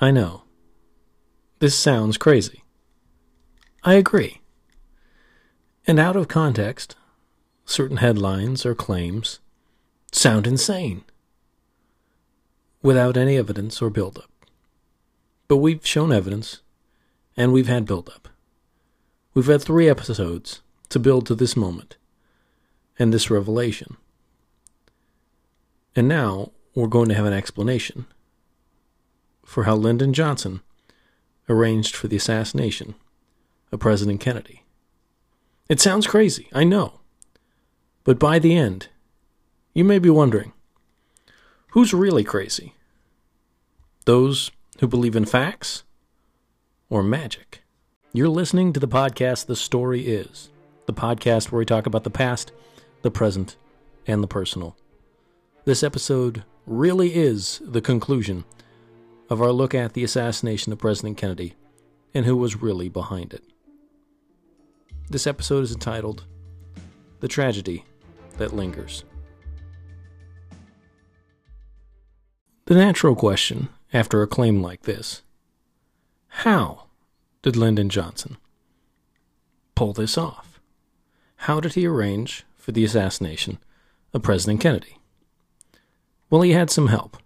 I know. This sounds crazy. I agree. And out of context, certain headlines or claims sound insane without any evidence or buildup. But we've shown evidence and we've had buildup. We've had three episodes to build to this moment and this revelation. And now we're going to have an explanation for how Lyndon Johnson arranged for the assassination of President Kennedy. It sounds crazy, I know. But by the end, you may be wondering who's really crazy? Those who believe in facts or magic? You're listening to the podcast The Story Is, the podcast where we talk about the past, the present, and the personal. This episode really is the conclusion of our look at the assassination of President Kennedy and who was really behind it. This episode is entitled The Tragedy That Lingers. The natural question after a claim like this how did Lyndon Johnson pull this off? How did he arrange for the assassination of President Kennedy? Well, he had some help.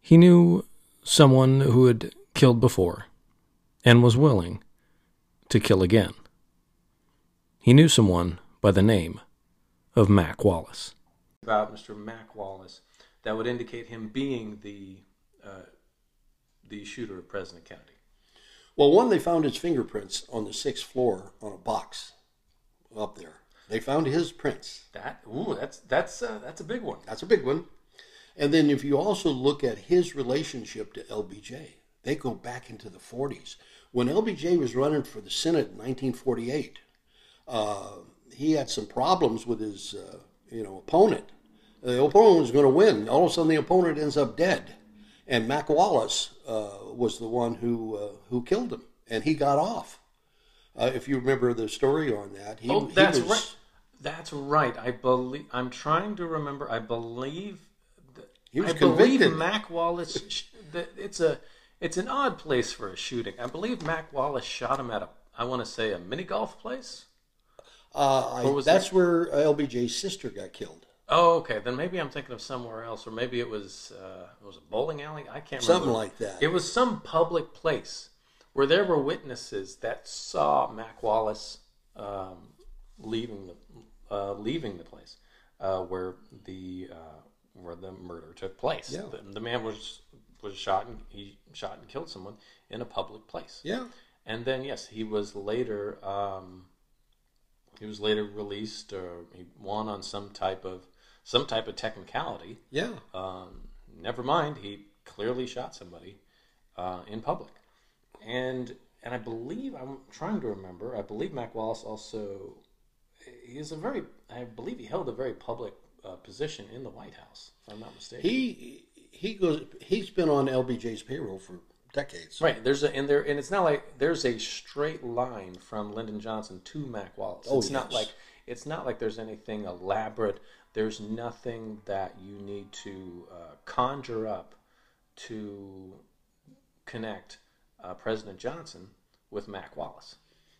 He knew someone who had killed before and was willing to kill again. He knew someone by the name of Mac Wallace. About Mr. Mac Wallace that would indicate him being the uh, the shooter of President Kennedy. Well, one, they found his fingerprints on the sixth floor on a box up there. They found his prints. That ooh, that's that's uh, that's a big one. That's a big one. And then if you also look at his relationship to LBJ, they go back into the 40s. When LBJ was running for the Senate in 1948, uh, he had some problems with his uh, you know opponent. The opponent was going to win. All of a sudden, the opponent ends up dead, and Mac Wallace uh, was the one who uh, who killed him, and he got off. Uh, if you remember the story on that, he, oh, that's he was, right. That's right. I believe. I'm trying to remember. I believe. He was I convicted. believe Mac Wallace. it's a. It's an odd place for a shooting. I believe Mac Wallace shot him at a. I want to say a mini golf place. Uh, I, that's that? where LBJ's sister got killed. Oh, okay. Then maybe I'm thinking of somewhere else, or maybe it was uh, it was a bowling alley. I can't something remember. like that. It was some public place where there were witnesses that saw Mac Wallace um, leaving the uh, leaving the place uh, where the uh, where the murder took place. Yeah. The, the, man was was shot and he shot and killed someone in a public place. Yeah. And then yes, he was later um, he was later released or he won on some type of some type of technicality. Yeah. Um, never mind, he clearly shot somebody uh, in public, and and I believe I'm trying to remember. I believe Mac Wallace also he is a very I believe he held a very public uh, position in the White House. If I'm not mistaken. He he goes. He's been on LBJ's payroll for decades. Right. There's a and there and it's not like there's a straight line from Lyndon Johnson to Mac Wallace. Oh, it's yes. not like it's not like there's anything elaborate there's nothing that you need to uh, conjure up to connect uh, President Johnson with Mac Wallace.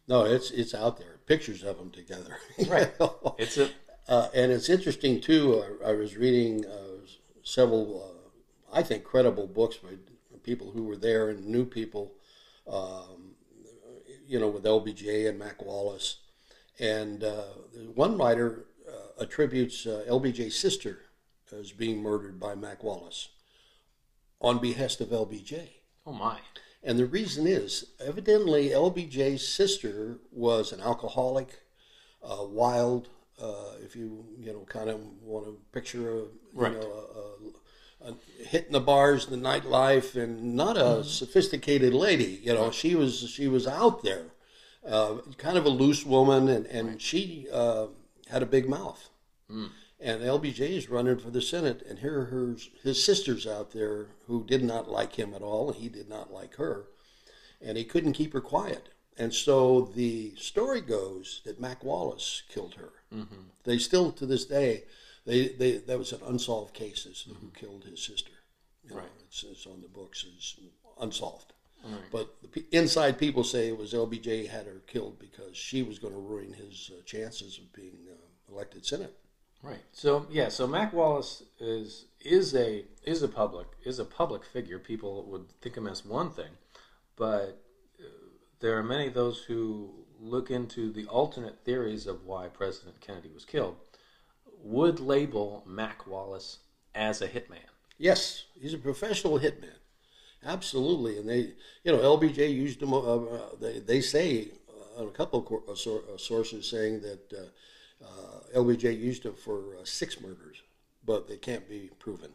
No, it's it's out there. Pictures of them together. right. It's a uh, and it's interesting too. I, I was reading uh, several, uh, I think, credible books by people who were there and knew people. Um, you know, with LBJ and Mac Wallace, and uh, one writer attributes uh, LBJ's sister as being murdered by Mac Wallace on behest of LBJ. Oh my. And the reason is, evidently, LBJ's sister was an alcoholic, uh, wild. Uh, if you you know kind of want to picture a you right. know a, a, a hitting the bars, the nightlife, and not a mm-hmm. sophisticated lady. You know, she was she was out there, uh, kind of a loose woman, and and right. she uh, had a big mouth. Mm. And LBJ is running for the Senate, and here are her, his sisters out there who did not like him at all, and he did not like her, and he couldn't keep her quiet. And so the story goes that Mac Wallace killed her. Mm-hmm. They still, to this day, they, they that was an unsolved case as mm-hmm. who killed his sister. You know, Right. it's, it's on the books as unsolved. Right. But the inside people say it was LBJ had her killed because she was going to ruin his uh, chances of being uh, elected Senate. Right. So yeah. So Mac Wallace is is a is a public is a public figure. People would think him as one thing, but uh, there are many of those who look into the alternate theories of why President Kennedy was killed. Would label Mac Wallace as a hitman. Yes, he's a professional hitman. Absolutely, and they, you know, LBJ used him. Uh, uh, they, they say uh, on a couple of cor- uh, sor- uh, sources saying that uh, uh, LBJ used him for uh, six murders, but they can't be proven.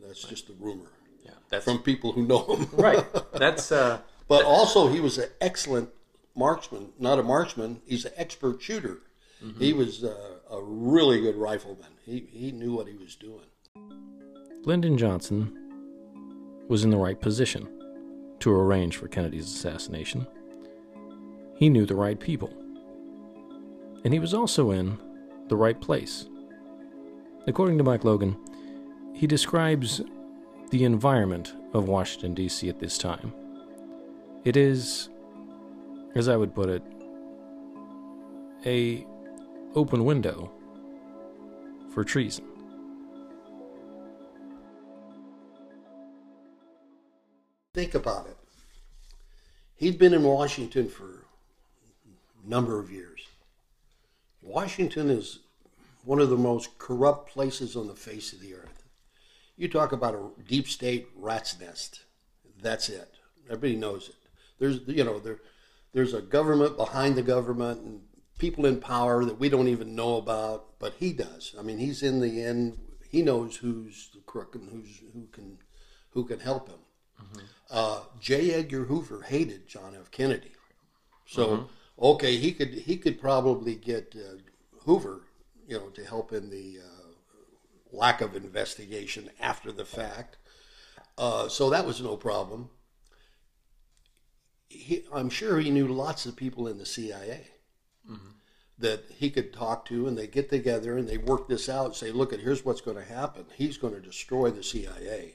That's just a rumor Yeah, that's from people who know him. right. That's uh, But also, he was an excellent marksman. Not a marksman. He's an expert shooter. He was uh, a really good rifleman. He he knew what he was doing. Lyndon Johnson was in the right position to arrange for Kennedy's assassination. He knew the right people. And he was also in the right place. According to Mike Logan, he describes the environment of Washington, D.C. at this time. It is, as I would put it, a open window for treason. Think about it. He'd been in Washington for a number of years. Washington is one of the most corrupt places on the face of the earth. You talk about a deep state rat's nest. That's it. Everybody knows it. There's, you know, there, there's a government behind the government and people in power that we don't even know about, but he does. I mean, he's in the end. He knows who's the crook and who's who can who can help him. Uh, J. Edgar Hoover hated John F. Kennedy, so okay, he could he could probably get uh, Hoover, you know, to help in the uh, lack of investigation after the fact. Uh, so that was no problem. He, I'm sure he knew lots of people in the CIA that he could talk to, and they get together and they work this out. Say, look, at here's what's going to happen. He's going to destroy the CIA,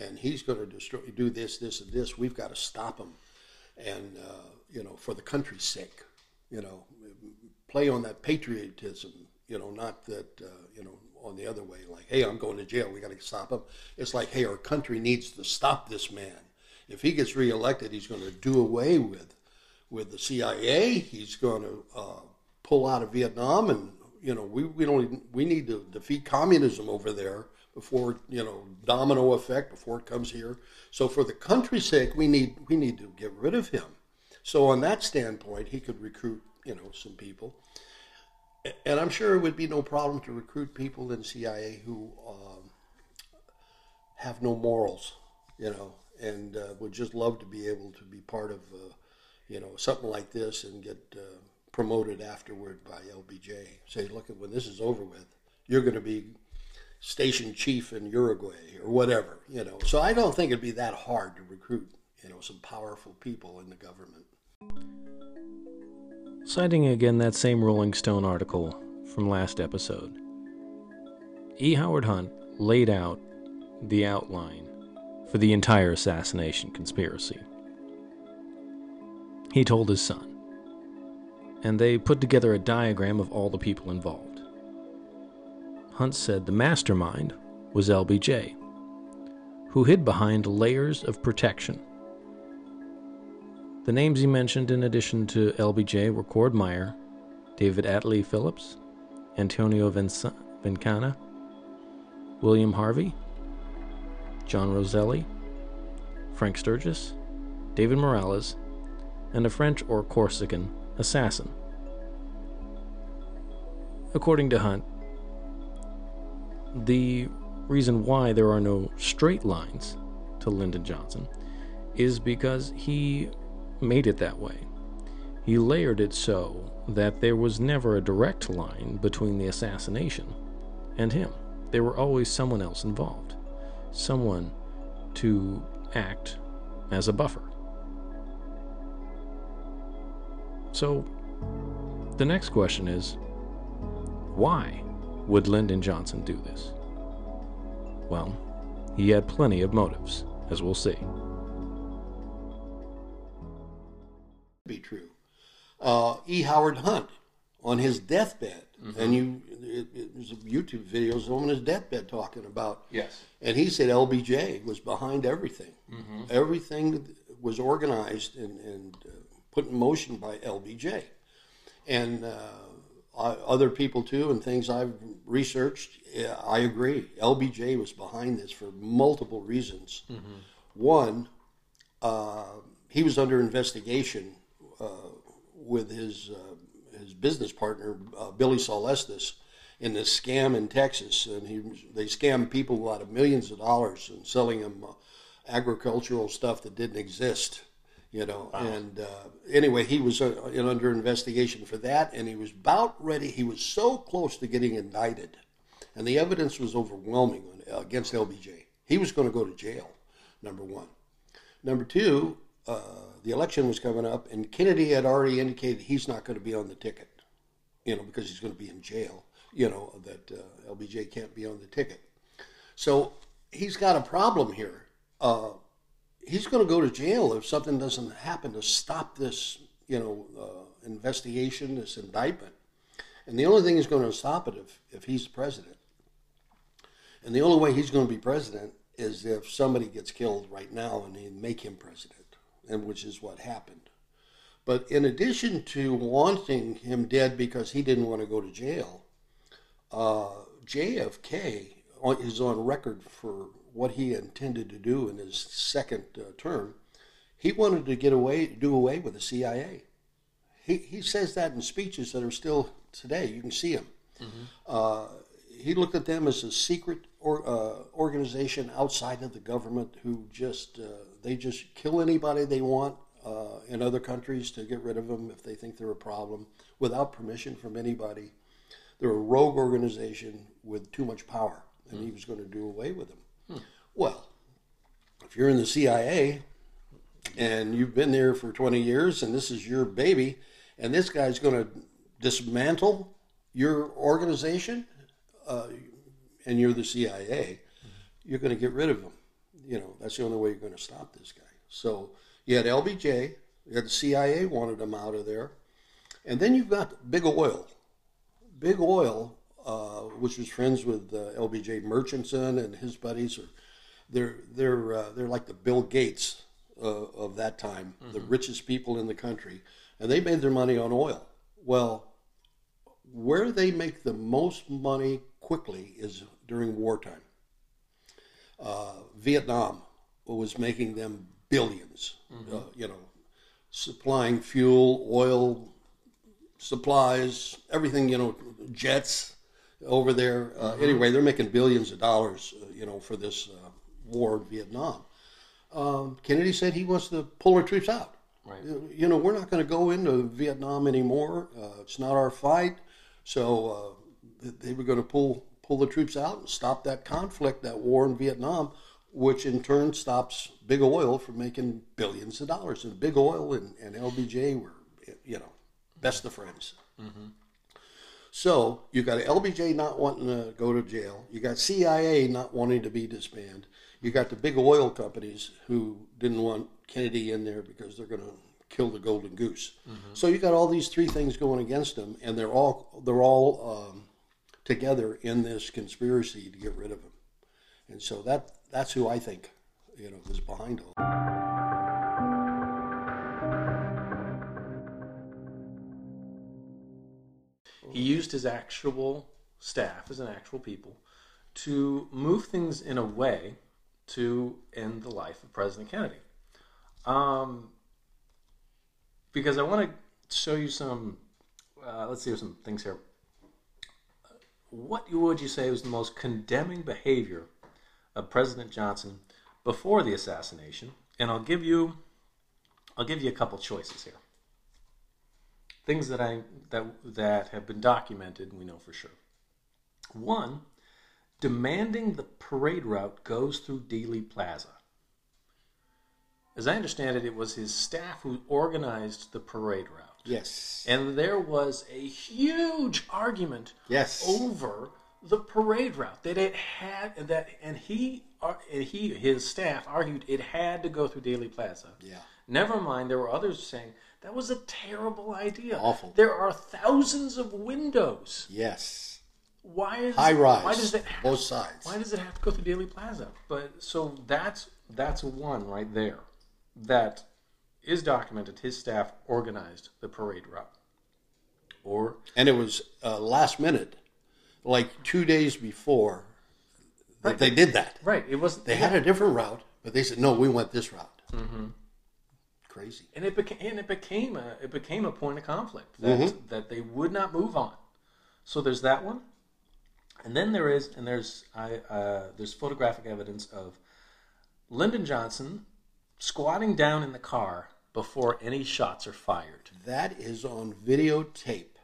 and he's going to destroy, do this, this, and this. We've got to stop him, and uh, you know, for the country's sake, you know, play on that patriotism. You know, not that uh, you know on the other way, like, hey, I'm going to jail. We got to stop him. It's like, hey, our country needs to stop this man. If he gets reelected, he's going to do away with with the CIA. He's going to uh, pull out of Vietnam, and you know we, we don't we need to defeat communism over there before you know domino effect before it comes here. So for the country's sake, we need we need to get rid of him. So on that standpoint, he could recruit you know some people, and I'm sure it would be no problem to recruit people in CIA who um, have no morals, you know, and uh, would just love to be able to be part of. Uh, you know, something like this and get uh, promoted afterward by LBJ. Say, look, at when this is over with, you're going to be station chief in Uruguay or whatever, you know. So I don't think it'd be that hard to recruit, you know, some powerful people in the government. Citing again that same Rolling Stone article from last episode, E. Howard Hunt laid out the outline for the entire assassination conspiracy. He told his son, and they put together a diagram of all the people involved. Hunt said the mastermind was LBJ, who hid behind layers of protection. The names he mentioned in addition to LBJ were Cord Meyer, David Atlee Phillips, Antonio Veciana, William Harvey, John Roselli, Frank Sturgis, David Morales, and a French or Corsican assassin. According to Hunt, the reason why there are no straight lines to Lyndon Johnson is because he made it that way. He layered it so that there was never a direct line between the assassination and him. There were always someone else involved, someone to act as a buffer. So, the next question is why would Lyndon Johnson do this? Well, he had plenty of motives, as we'll see. Be true. Uh, E. Howard Hunt on his deathbed, and you, it, it was a YouTube videos on his deathbed talking about Yes. And he said LBJ was behind everything. Mm-hmm. Everything was organized and, and uh, put in motion by LBJ. And uh, I, other people too, and things I've researched, yeah, I agree. LBJ was behind this for multiple reasons. Mm-hmm. One, uh, he was under investigation uh, with his uh, his business partner uh, Billie Sol Estes in this scam in Texas, and he they scammed people out of millions of dollars and selling them uh, agricultural stuff that didn't exist, you know. And uh, anyway, he was uh, in, under investigation for that, and he was about ready. He was so close to getting indicted, and the evidence was overwhelming on, against LBJ. He was going to go to jail. Number one. Number two, uh, the election was coming up, and Kennedy had already indicated he's not going to be on the ticket, you know, because he's going to be in jail, you know, that uh, LBJ can't be on the ticket. So he's got a problem here. Uh, he's going to go to jail if something doesn't happen to stop this, you know, uh, investigation, this indictment. And the only thing he's going to stop it if, if he's president. And the only way he's going to be president is if somebody gets killed right now and they make him president, and which is what happened. But in addition to wanting him dead because he didn't want to go to jail, uh, JFK is on record for what he intended to do in his second uh, term. He wanted to get away, do away with the CIA. He, he says that in speeches that are still today. You can see him. Uh, he looked at them as a secret or, uh, organization outside of the government who just uh, they just kill anybody they want uh, in other countries to get rid of them if they think they're a problem without permission from anybody. They're a rogue organization with too much power, and he was going to do away with them. Well, if you're in the CIA and you've been there for 20 years and this is your baby, and this guy's going to dismantle your organization, uh, and you're the CIA, you're going to get rid of him. You know, that's the only way you're going to stop this guy. So you had LBJ, you had the CIA wanted him out of there, and then you've got Big Oil. Big Oil, uh, which was friends with uh, LBJ Murchison and his buddies, are they're they're uh, they're like the Bill Gates uh, of that time, the richest people in the country, and they made their money on oil. Well, where they make the most money quickly is during wartime. Uh, Vietnam was making them 1000000000s uh, you know, supplying fuel, oil, supplies, everything, you know, jets over there. Uh, Anyway, they're making billions of dollars, uh, you know, for this uh, war in Vietnam. Um, Kennedy said he wants to pull our troops out. Right. You you know, we're not going to go into Vietnam anymore. Uh, it's not our fight. So uh, they were going to pull pull the troops out and stop that conflict, that war in Vietnam, which in turn stops Big Oil from making billions of dollars. And Big Oil and, and LBJ were, you know, best of friends. So you got LBJ not wanting to go to jail. You got CIA not wanting to be disbanded. You got the big oil companies who didn't want Kennedy in there because they're going to kill the golden goose. So you got all these three things going against them, and they're all they're all um, together in this conspiracy to get rid of him. And so that that's who I think you know is behind all. He used his actual staff as an actual people to move things in a way to end the life of President Kennedy. Um, because I want to show you some, uh, let's see some things here. What would you say was the most condemning behavior of President Johnson before the assassination? And I'll give you, I'll give you a couple choices here things that I that that have been documented, we know for sure. One, demanding the parade route goes through Dealey Plaza. As I understand it, it was his staff who organized the parade route. Yes. And there was a huge argument Yes. over the parade route that it had and that and he uh, ar- he his staff argued it had to go through Dealey Plaza. Yeah. Never mind, there were others saying that was a terrible idea. Awful. There are thousands of windows. Yes. Why is High rise. Why does it have, both sides. Why does it have to go through Dealey Plaza? But so that's that's one right there that is documented. His staff organized the parade route. Or And it was uh, last minute, like two days before that they did that. right, it was They had a different route, but they said, no, we went this route. Mm-hmm. Crazy. and it became and it became a it became a point of conflict that Mm-hmm. that they would not move on. So there's that one, and then there is and there's I uh, there's photographic evidence of Lyndon Johnson squatting down in the car before any shots are fired. That is on videotape.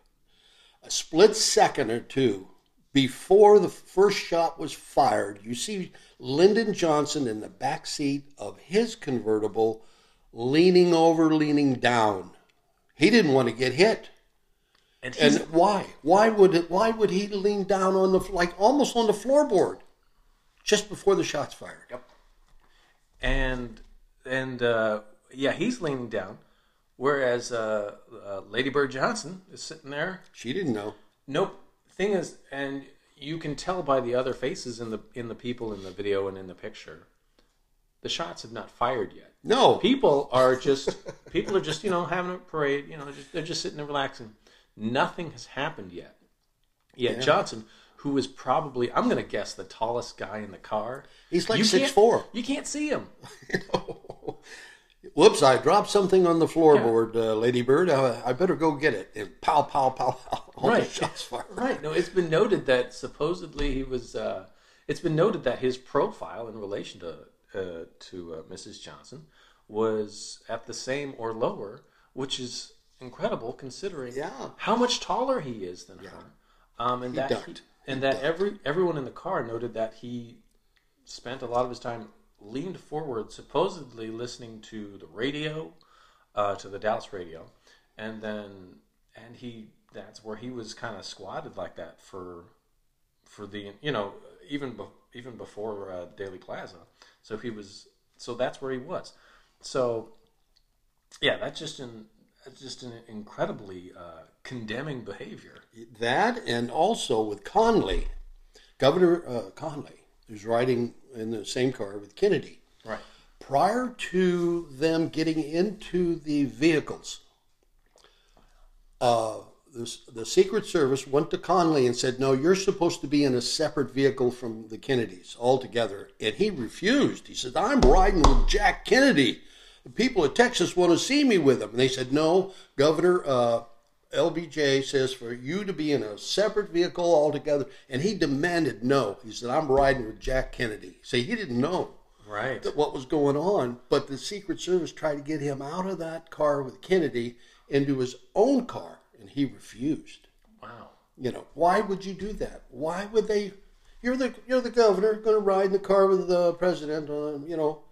A split second or two before the first shot was fired, you see Lyndon Johnson in the back seat of his convertible, leaning over, leaning down. He didn't want to get hit. And And why? Why would it, why would he lean down on the like almost on the floorboard just before the shots fired? Yep. And and uh, yeah, he's leaning down, whereas uh, uh, Lady Bird Johnson is sitting there. She didn't know. Nope. Thing is, and you can tell by the other faces in the in the people in the video and in the picture, the shots have not fired yet. No. People are just people are just you know having a parade. You know, just, they're just sitting there relaxing. Nothing has happened yet. Yet Johnson, who is probably I'm going to guess the tallest guy in the car. He's like you 6'4". can't- You can't see him. Whoops! I dropped something on the floorboard, uh, Lady Bird. Uh, I better go get it. And pow, pow, pow, pow. All the Right. shots fired. Right. No, it's been noted that supposedly he was. Uh, it's been noted that his profile in relation to uh, to uh, Mrs. Johnson was at the same or lower, which is incredible considering Yeah. how much taller he is than her. Um, and that he, and that every everyone in the car noted that he spent a lot of his time leaned forward, supposedly listening to the radio, uh, to the Dallas radio, and then and he that's where he was kind of squatted like that for for the you know even be, even before uh, Dealey Plaza. So he was so that's where he was. So yeah, that's just an that's just an incredibly uh, condemning behavior. That and also with Connally, Governor uh, Connally, who's riding in the same car with Kennedy. Right. Prior to them getting into the vehicles, uh, the, the Secret Service went to Connally and said, No, you're supposed to be in a separate vehicle from the Kennedys altogether. And he refused. He said, I'm riding with Jack Kennedy. The people of Texas want to see me with him. And they said, No, Governor uh, LBJ says for you to be in a separate vehicle altogether. And he demanded no. He said, I'm riding with Jack Kennedy. See, he didn't know Right. that what was going on, but the Secret Service tried to get him out of that car with Kennedy into his own car, and he refused. Wow. You know, why would you do that? Why would they? You're the you're the governor, going to ride in the car with the president. Uh, you know,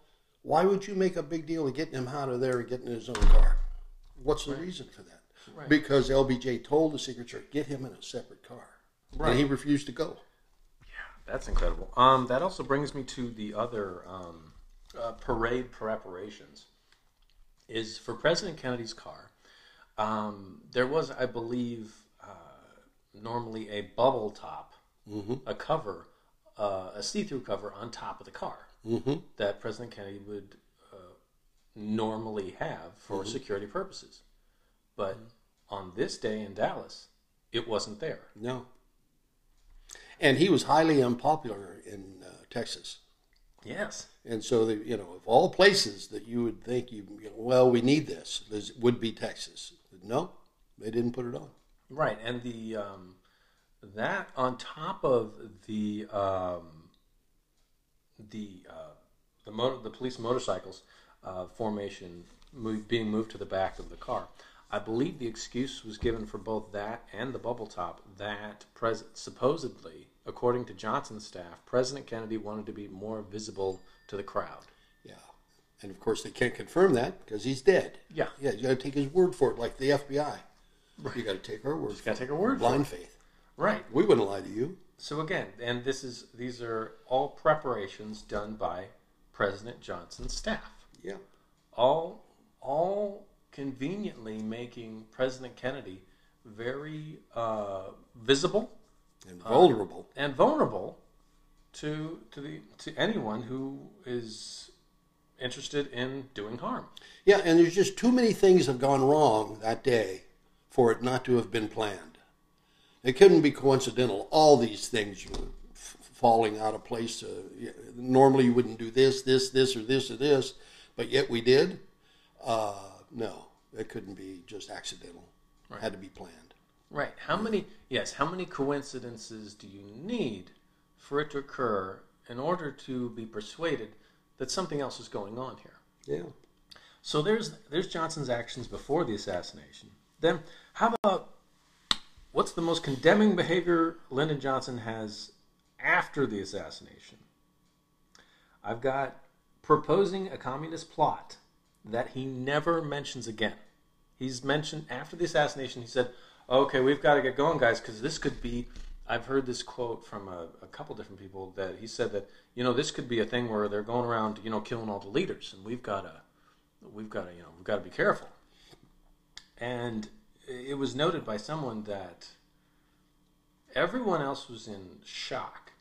why would you make a big deal of getting him out of there and getting in his own car? What's the reason for that? Right. Because LBJ told the Secret Service get him in a separate car, Right. and he refused to go. Yeah, that's incredible. Um, that also brings me to the other um, uh, parade preparations. Is for President Kennedy's car. Um, there was, I believe, uh, normally a bubble top, a cover, uh, a see-through cover on top of the car that President Kennedy would uh, normally have for security purposes. But on this day in Dallas, it wasn't there. No. And he was highly unpopular in uh, Texas. Yes. And so, the, you know, of all places that you would think, you, you know, well, we need this, this would be Texas. No, they didn't put it on. Right, and the um, that on top of the um, the uh, the motor, the police motorcycles uh, formation move, being moved to the back of the car. I believe the excuse was given for both that and the bubble top that pres- supposedly, according to Johnson's staff, President Kennedy wanted to be more visible to the crowd. Yeah. And of course, they can't confirm that because he's dead. Yeah. Yeah, you got to take his word for it, like the FBI. You got to take our word. for gotta take our word for Blind it. faith. Right. We wouldn't lie to you. So again, and this is these are all preparations done by President Johnson's staff. Yeah. All all conveniently making President Kennedy very uh, visible And vulnerable. and vulnerable to to the to anyone who is interested in doing harm. Yeah, and there's just too many things have gone wrong that day for it not to have been planned. It couldn't be coincidental. All these things were f- falling out of place. Uh, normally, you wouldn't do this, this, this, or this, or this, but yet we did. Uh, no, it couldn't be just accidental. It had to be planned. Right. How many yes, how many coincidences do you need for it to occur in order to be persuaded that something else is going on here? Yeah. So there's there's Johnson's actions before the assassination. Then how about what's the most condemning behavior Lyndon Johnson has after the assassination? I've got proposing a communist plot that he never mentions again. He's mentioned after the assassination. He said, "Okay, we've got to get going, guys, because this could be." I've heard this quote from a, a couple different people that he said that you know this could be a thing where they're going around you know killing all the leaders, and we've got to we've got to you know we've got to be careful. And it was noted by someone that everyone else was in shock,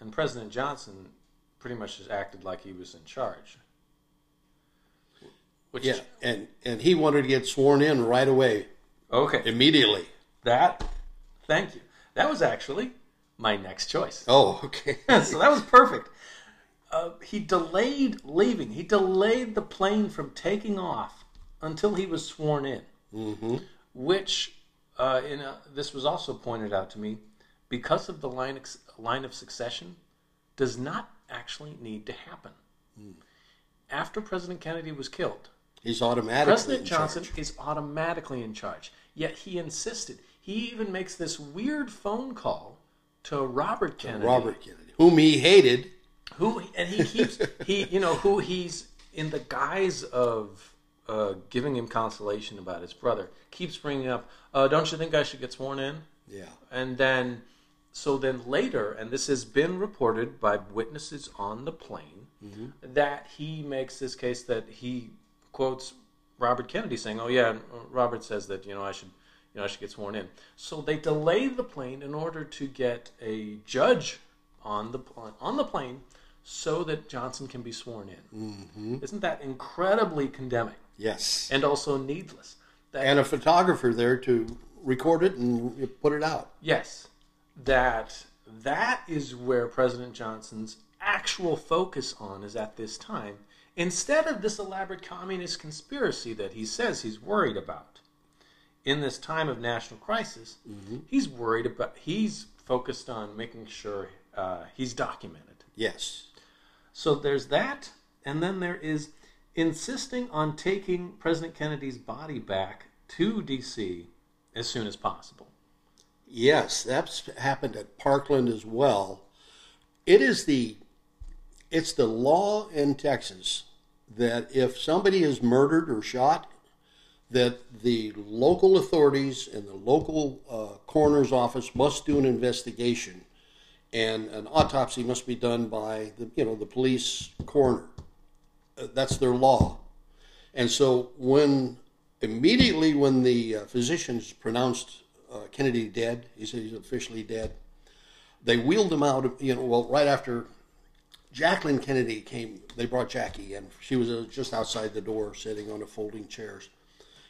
and President Johnson pretty much just acted like he was in charge. Which Yeah, and, and he wanted to get sworn in right away, okay, immediately. that thank you. That was actually my next choice. Oh, okay. so that was perfect. Uh, he delayed leaving. He delayed the plane from taking off until he was sworn in. hmm which uh, in a, this was also pointed out to me because of the line ex- line of succession does not actually need to happen. After President Kennedy was killed, He's automatically President in Johnson charge. is automatically in charge. Yet he insisted. He even makes this weird phone call to Robert Kennedy, Robert Kennedy, whom he hated. who and he keeps he you know who he's in the guise of uh, giving him consolation about his brother keeps bringing up. Uh, don't you think I should get sworn in? Yeah. And then, so then later, and this has been reported by witnesses on the plane, that he makes this case that he quotes Robert Kennedy saying, "Oh yeah, Robert says that you know I should." You know, I should get sworn in. So they delay the plane in order to get a judge on the on the plane, so that Johnson can be sworn in. Mm-hmm. Isn't that incredibly condemning Yes. and also needless? That and a photographer there to record it and put it out. Yes, that that is where President Johnson's actual focus on is at this time, instead of this elaborate communist conspiracy that he says he's worried about. In this time of national crisis, he's worried about. He's focused on making sure uh, he's documented. Yes. So there's that, and then there is insisting on taking President Kennedy's body back to D.C. as soon as possible. Yes, that's happened at Parkland as well. It is the it's the law in Texas that if somebody is murdered or shot, that the local authorities and the local uh, coroner's office must do an investigation, and an autopsy must be done by the you know the police coroner. Uh, that's their law, and so when immediately when the uh, physicians pronounced uh, Kennedy dead, he said he's officially dead. They wheeled him out. You know, well, right after Jacqueline Kennedy came, they brought Jackie in. She was uh, just outside the door, sitting on a folding chairs.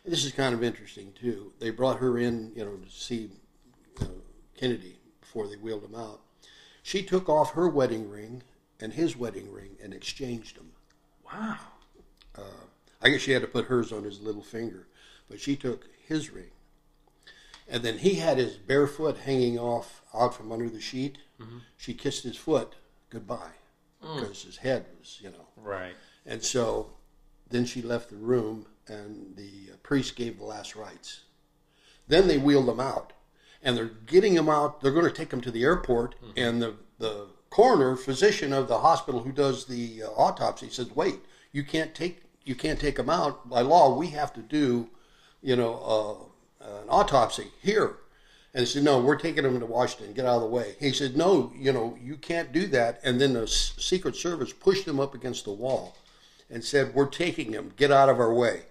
And this is kind of interesting too. They brought her in, you know, to see uh, Kennedy before they wheeled him out. She took off her wedding ring and his wedding ring and exchanged them. Wow. I guess she had to put hers on his little finger, but she took his ring. And then he had his bare foot hanging off out from under the sheet. She kissed his foot goodbye because his head was, you know. Right. And so then she left the room, and the uh, priest gave the last rites. Then they wheeled him out, and they're getting him out. They're going to take him to the airport, and the the coroner, physician of the hospital who does the uh, autopsy, says, "Wait, you can't take you can't take him out by law. We have to do, you know, uh, an autopsy here." And they said, no, we're taking him to Washington. Get out of the way. He said, no, you know, you can't do that. And then the Secret Service pushed him up against the wall and said, we're taking him. Get out of our way.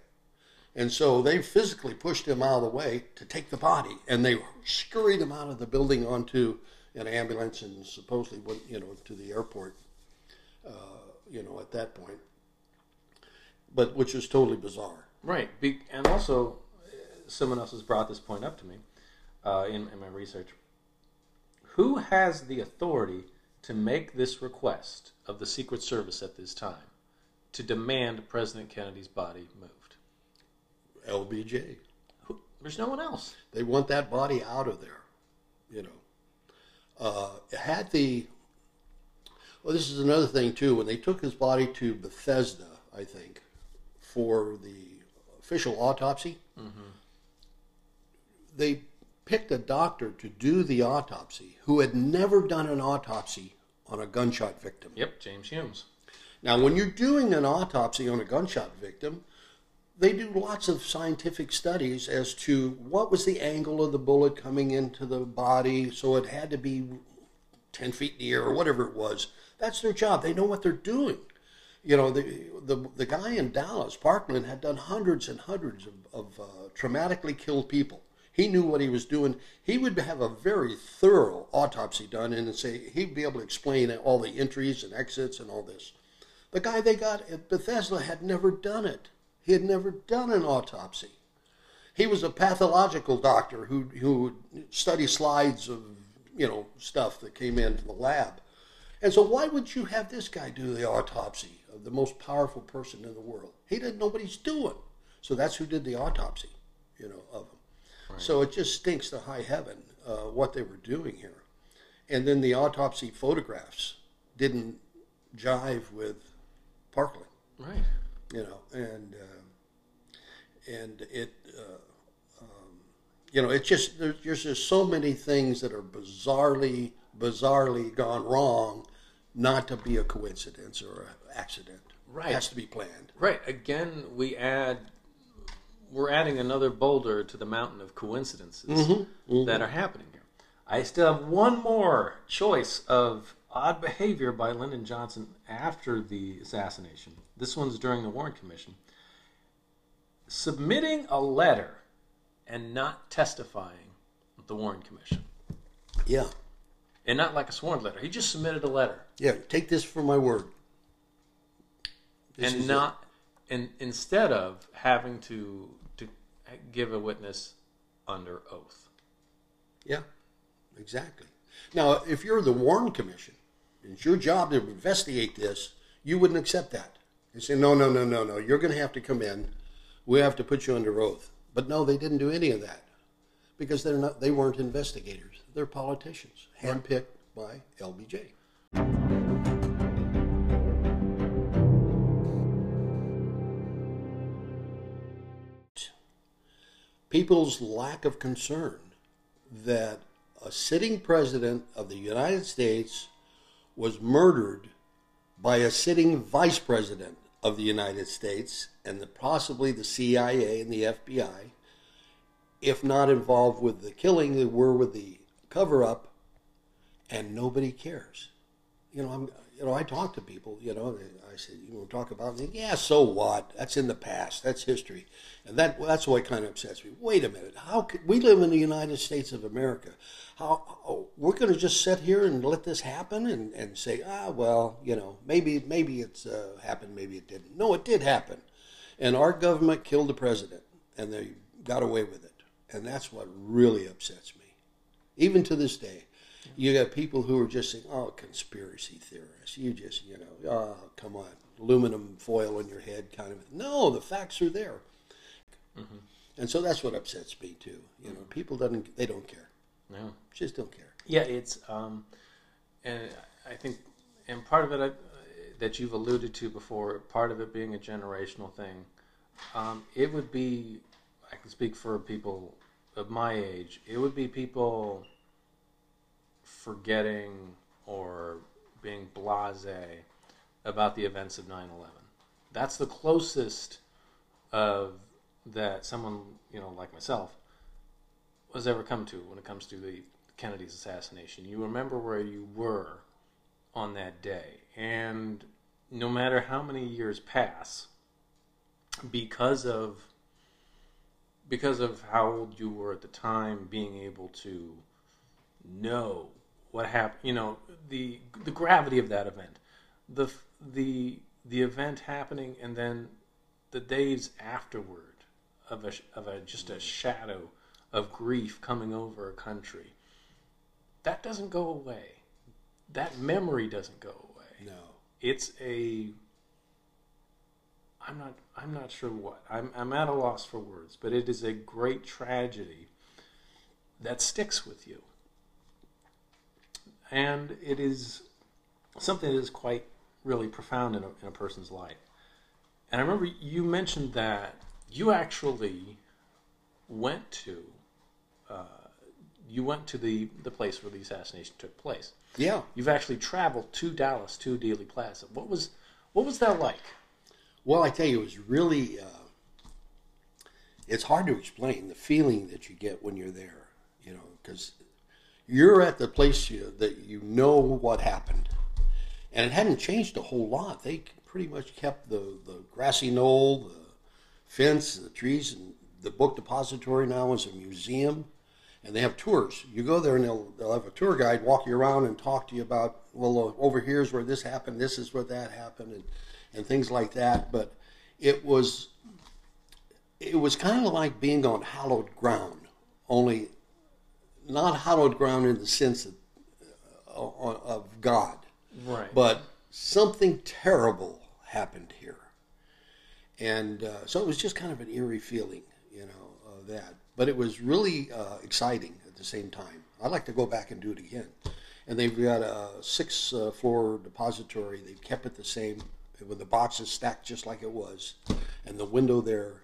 And so they physically pushed him out of the way to take the body. And they scurried him out of the building onto an ambulance and supposedly went, you know, to the airport, uh, you know, at that point. But which was totally bizarre. Right. Be- and also, uh, someone else has brought this point up to me uh, in, in my research. Who has the authority to make this request of the Secret Service at this time to demand President Kennedy's body moved? LBJ. Who, there's no one else. They want that body out of there, you know. Uh, had the well, this is another thing too. When they took his body to Bethesda, I think, for the official autopsy, they picked a doctor to do the autopsy who had never done an autopsy on a gunshot victim. Yep, James Humes. Now, when you're doing an autopsy on a gunshot victim, they do lots of scientific studies as to what was the angle of the bullet coming into the body, so it had to be 10 feet in the air or whatever it was. That's their job. They know what they're doing. You know, the, the, the guy in Dallas, Parkland, had done hundreds and hundreds of, of uh, traumatically killed people. He knew what he was doing. He would have a very thorough autopsy done and say he'd be able to explain all the entries and exits and all this. The guy they got at Bethesda had never done it. He had never done an autopsy. He was a pathological doctor who who would study slides of you know stuff that came into the lab. And so why would you have this guy do the autopsy of the most powerful person in the world? He didn't know what he's doing. So that's who did the autopsy, you know, of him. So it just stinks to high heaven uh, what they were doing here. And then the autopsy photographs didn't jive with Parkland Right. you know, and uh, and it, uh, um, you know, it's just there's, there's just so many things that are bizarrely, bizarrely gone wrong, not to be a coincidence or an accident. Right. it has to be planned. Right. Again, we add, we're adding another boulder to the mountain of coincidences mm-hmm. Mm-hmm. that are happening here. I still have one more choice of odd behavior by Lyndon Johnson after the assassination. This one's during the Warren Commission. Submitting a letter and not testifying at the Warren Commission. Yeah, And not like a sworn letter. He just submitted a letter. yeah. Take this for my word. This and not and instead of having to to give a witness under oath. Yeah, exactly. Now, if you're the Warren Commission, it's your job to investigate this, you wouldn't accept that. You say, no, no, no, no, no, you're going to have to come in. We have to put you under oath. But no, they didn't do any of that because they're not. They weren't investigators. They're politicians, handpicked by LBJ. People's lack of concern that a sitting president of the United States was murdered by a sitting vice president of the United States and the, possibly the CIA and the FBI, if not involved with the killing, they were with the cover up, and nobody cares. You know, I'm, you know, I talk to people. You know, I said, you to talk about it? Yeah, so what? That's in the past. That's history, and that that's what kind of upsets me. Wait a minute. How could we live in the United States of America? How oh, we're going to just sit here and let this happen and, and say, ah, well, you know, maybe maybe it's uh, happened, maybe it didn't. No, it did happen, and our government killed the president, and they got away with it, and that's what really upsets me even to this day, you got people who are just saying, "Oh, conspiracy theorists." You just, you know, oh, come on, aluminum foil on your head, kind of. No, the facts are there, and so that's what upsets me too. You know, people doesn't they don't care, No. just don't care. Yeah, it's um, and I think, and part of it I, that you've alluded to before, part of it being a generational thing. Um, it would be, I can speak for people of my age. It would be people forgetting or being blasé about the events of 9/11. That's the closest of that someone you know like myself has ever come to when it comes to the Kennedy's assassination. You remember where you were on that day, and no matter how many years pass, because of because of how old you were at the time, being able to know what happened, you know, the the gravity of that event, the the the event happening, and then the days afterward of a of a just a shadow of grief coming over a country. That doesn't go away. That memory doesn't go away. No. It's a I'm not I'm not sure what. I'm I'm at a loss for words, but it is a great tragedy that sticks with you. And it is something that is quite really profound in a, in a person's life. And I remember you mentioned that you actually went to uh, you went to the the place where the assassination took place. Yeah. You've actually traveled to Dallas to Dealey Plaza. What was what was that like? Well, I tell you, it was really. Uh, it's hard to explain the feeling that you get when you're there. You know, because you're at the place you, that you know what happened, and it hadn't changed a whole lot. They pretty much kept the the grassy knoll, the fence, the trees, and the book depository now is a museum and they have tours. You go there and they'll, they'll have a tour guide walk you around and talk to you about, well, uh, over here's where this happened, this is where that happened, and, and things like that. But it was, it was kind of like being on hallowed ground, only not hallowed ground in the sense of, uh, of God, Right. but something terrible happened here. And uh, so it was just kind of an eerie feeling, you know, that. But it was really uh, exciting at the same time. I'd like to go back and do it again. And they've got a six uh, floor depository. They've kept it the same with the boxes stacked just like it was, and the window there.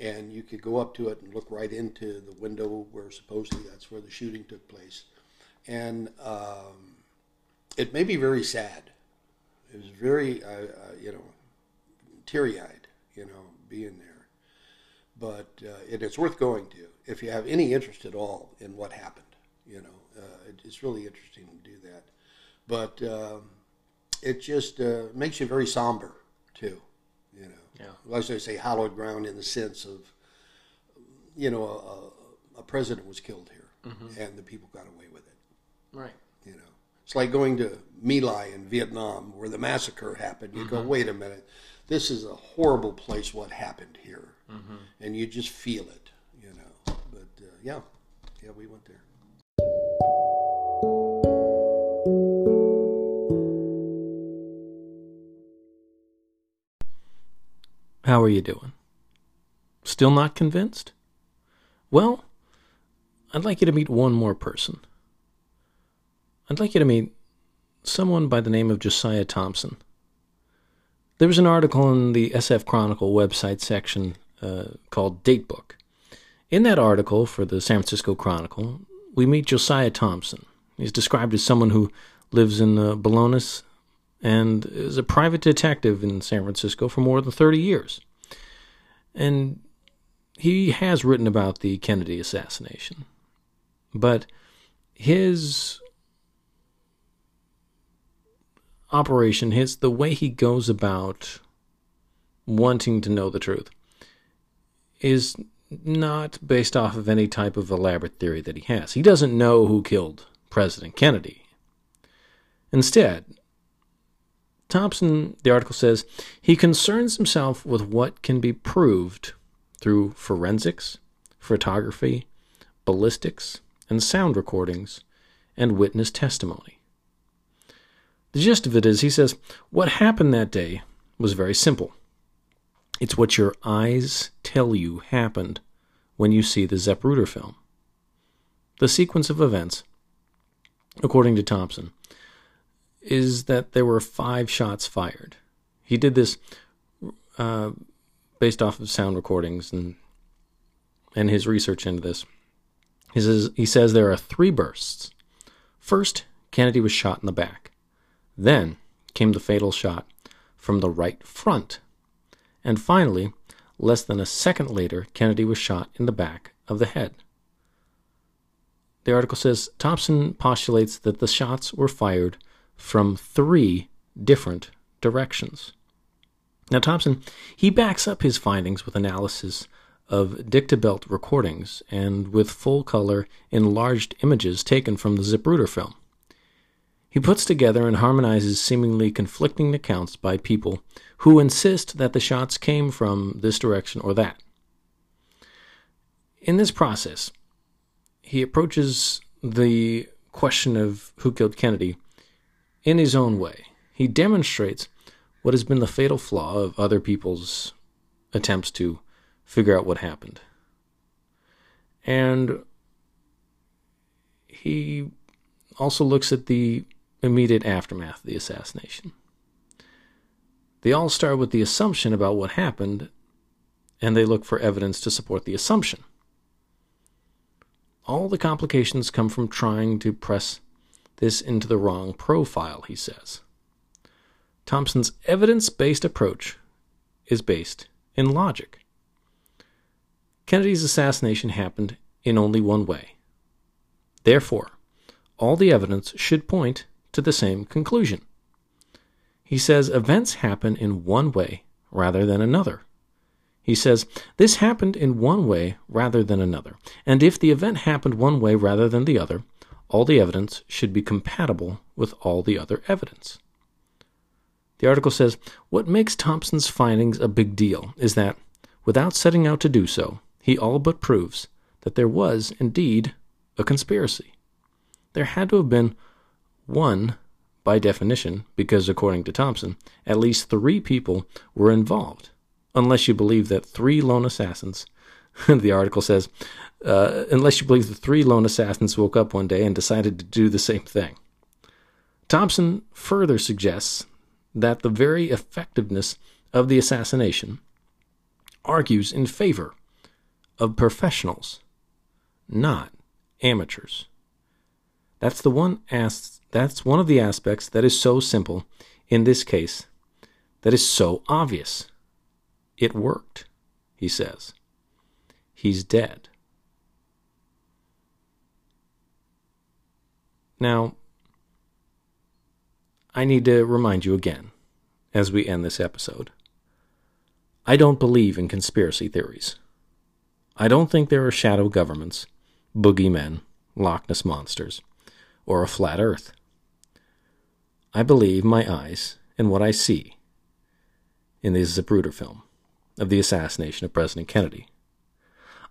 And you could go up to it and look right into the window where supposedly that's where the shooting took place. And um, it made me very sad. It was very, uh, uh, you know, teary-eyed, you know, being there. But uh, it, it's worth going to if you have any interest at all in what happened. You know, uh, it, it's really interesting to do that. But um, it just uh, makes you very somber too. You know, Yeah. As I say, hallowed ground in the sense of, you know, a, a president was killed here, mm-hmm. and the people got away with it. Right. You know, it's like going to My Lai in Vietnam where the massacre happened. You go, mm-hmm. wait a minute, this is a horrible place. What happened here? Mm-hmm. And you just feel it. You know, but uh, yeah, yeah, we went there. How are you doing? Still not convinced? Well, I'd like you to meet one more person. I'd like you to meet someone by the name of Josiah Thompson. There was an article in the SF Chronicle website section uh, called Datebook. In that article for the San Francisco Chronicle, we meet Josiah Thompson. He's described as someone who lives in uh, Bolinas and is a private detective in San Francisco for more than 30 years. And he has written about the Kennedy assassination. But his operation, his the way he goes about wanting to know the truth is not based off of any type of elaborate theory that he has. He doesn't know who killed President Kennedy. Instead, Thompson, the article says, he concerns himself with what can be proved through forensics, photography, ballistics, and sound recordings, and witness testimony. The gist of it is, he says, what happened that day was very simple. It's what your eyes tell you happened when you see the Zapruder film. The sequence of events, according to Thompson, is that there were five shots fired. He did this uh, based off of sound recordings and and his research into this. He says he says there are three bursts. First, Kennedy was shot in the back. Then came the fatal shot from the right front. And finally, less than a second later, Kennedy was shot in the back of the head. the article says Thompson postulates that the shots were fired from three different directions. Now, Thompson, he backs up his findings with analysis of dictabelt recordings and with full color enlarged images taken from the Zapruder film. He puts together and harmonizes seemingly conflicting accounts by people who insist that the shots came from this direction or that. In this process, he approaches the question of who killed Kennedy in his own way. He demonstrates what has been the fatal flaw of other people's attempts to figure out what happened. And he also looks at the immediate aftermath of the assassination. They all start with the assumption about what happened, and they look for evidence to support the assumption. All the complications come from trying to press this into the wrong profile, he says. Thompson's evidence based approach is based in logic. Kennedy's assassination happened in only one way. Therefore, all the evidence should point to the same conclusion. He says events happen in one way rather than another. He says this happened in one way rather than another, and if the event happened one way rather than the other, all the evidence should be compatible with all the other evidence. The article says what makes Thompson's findings a big deal is that, without setting out to do so, he all but proves that there was indeed a conspiracy. There had to have been one, by definition, because according to Thompson, at least three people were involved, unless you believe that three lone assassins, the article says, uh, unless you believe the three lone assassins woke up one day and decided to do the same thing. Thompson further suggests that the very effectiveness of the assassination argues in favor of professionals, not amateurs. That's the one as- that's one of the aspects that is so simple in this case, that is so obvious. It worked, he says. He's dead. Now, I need to remind you again, as we end this episode. I don't believe in conspiracy theories. I don't think there are shadow governments, boogeymen, Loch Ness monsters, or a flat earth. I believe my eyes and what I see in the Zapruder film of the assassination of President Kennedy.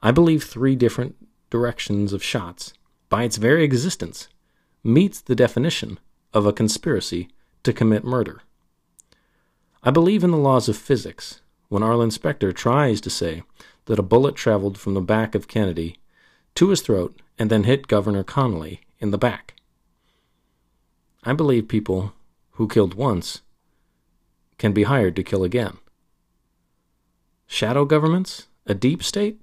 I believe three different directions of shots, by its very existence, meets the definition of a conspiracy to commit murder. I believe in the laws of physics when Arlen Specter tries to say that a bullet traveled from the back of Kennedy to his throat and then hit Governor Connally in the back. I believe people who killed once can be hired to kill again. Shadow governments? A deep state?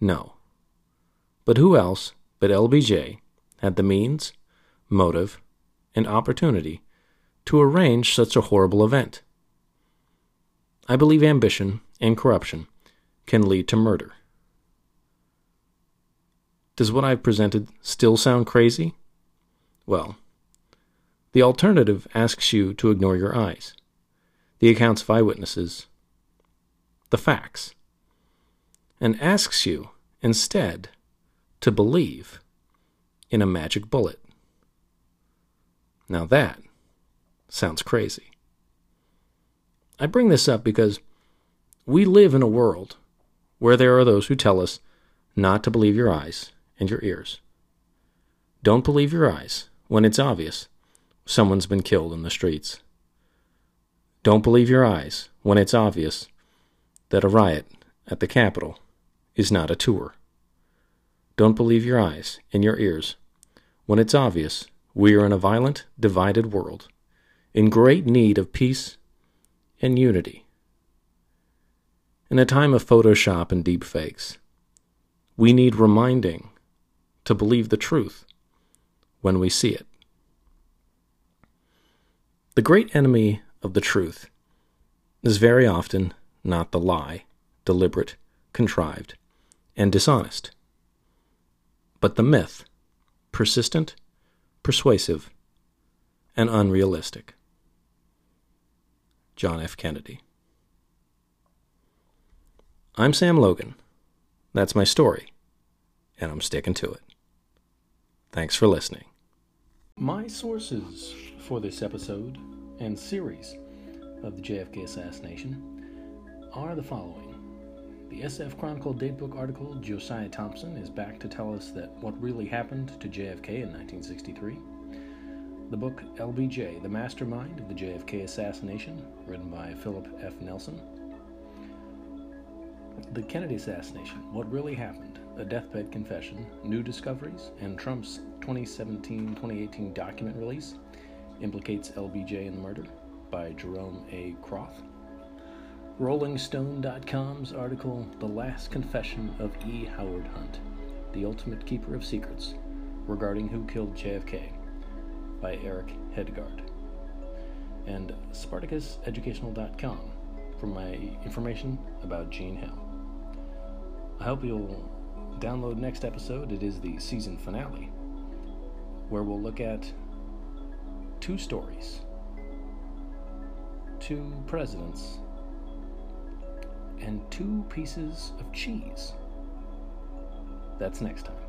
No. But who else but LBJ had the means, motive, and opportunity to arrange such a horrible event? I believe ambition and corruption can lead to murder. Does what I've presented still sound crazy? Well, the alternative asks you to ignore your eyes, the accounts of eyewitnesses, the facts, and asks you, instead, to believe in a magic bullet. Now that sounds crazy. I bring this up because we live in a world where there are those who tell us not to believe your eyes and your ears. Don't believe your eyes when it's obvious someone's been killed in the streets. Don't believe your eyes when it's obvious that a riot at the Capitol is not a tour. Don't believe your eyes and your ears when it's obvious we are in a violent, divided world, in great need of peace and unity. In a time of Photoshop and deep fakes, we need reminding to believe the truth when we see it. The great enemy of the truth is very often not the lie, deliberate, contrived, and dishonest, but the myth persistent, persuasive, and unrealistic. John F. Kennedy. I'm Sam Logan. That's my story, and I'm sticking to it. Thanks for listening. My sources for this episode and series of the JFK assassination are the following. The SF Chronicle Datebook article, Josiah Thompson is back to tell us that what really happened to JFK in 1963. The book LBJ, The Mastermind of the JFK Assassination, written by Philip F. Nelson. The Kennedy Assassination, What Really Happened, A Deathbed Confession, New Discoveries, and Trump's 2017 2018 document release implicates LBJ in the murder by Jerome A. Kroth. RollingStone.com's article, The Last Confession of E. Howard Hunt, The Ultimate Keeper of Secrets, regarding who killed JFK, by Eric Hedegaard. And SpartacusEducational.com for my information about Jean Hill. I hope you'll download next episode. It is the season finale, where we'll look at two stories, two presidents, and two pieces of cheese. That's next time.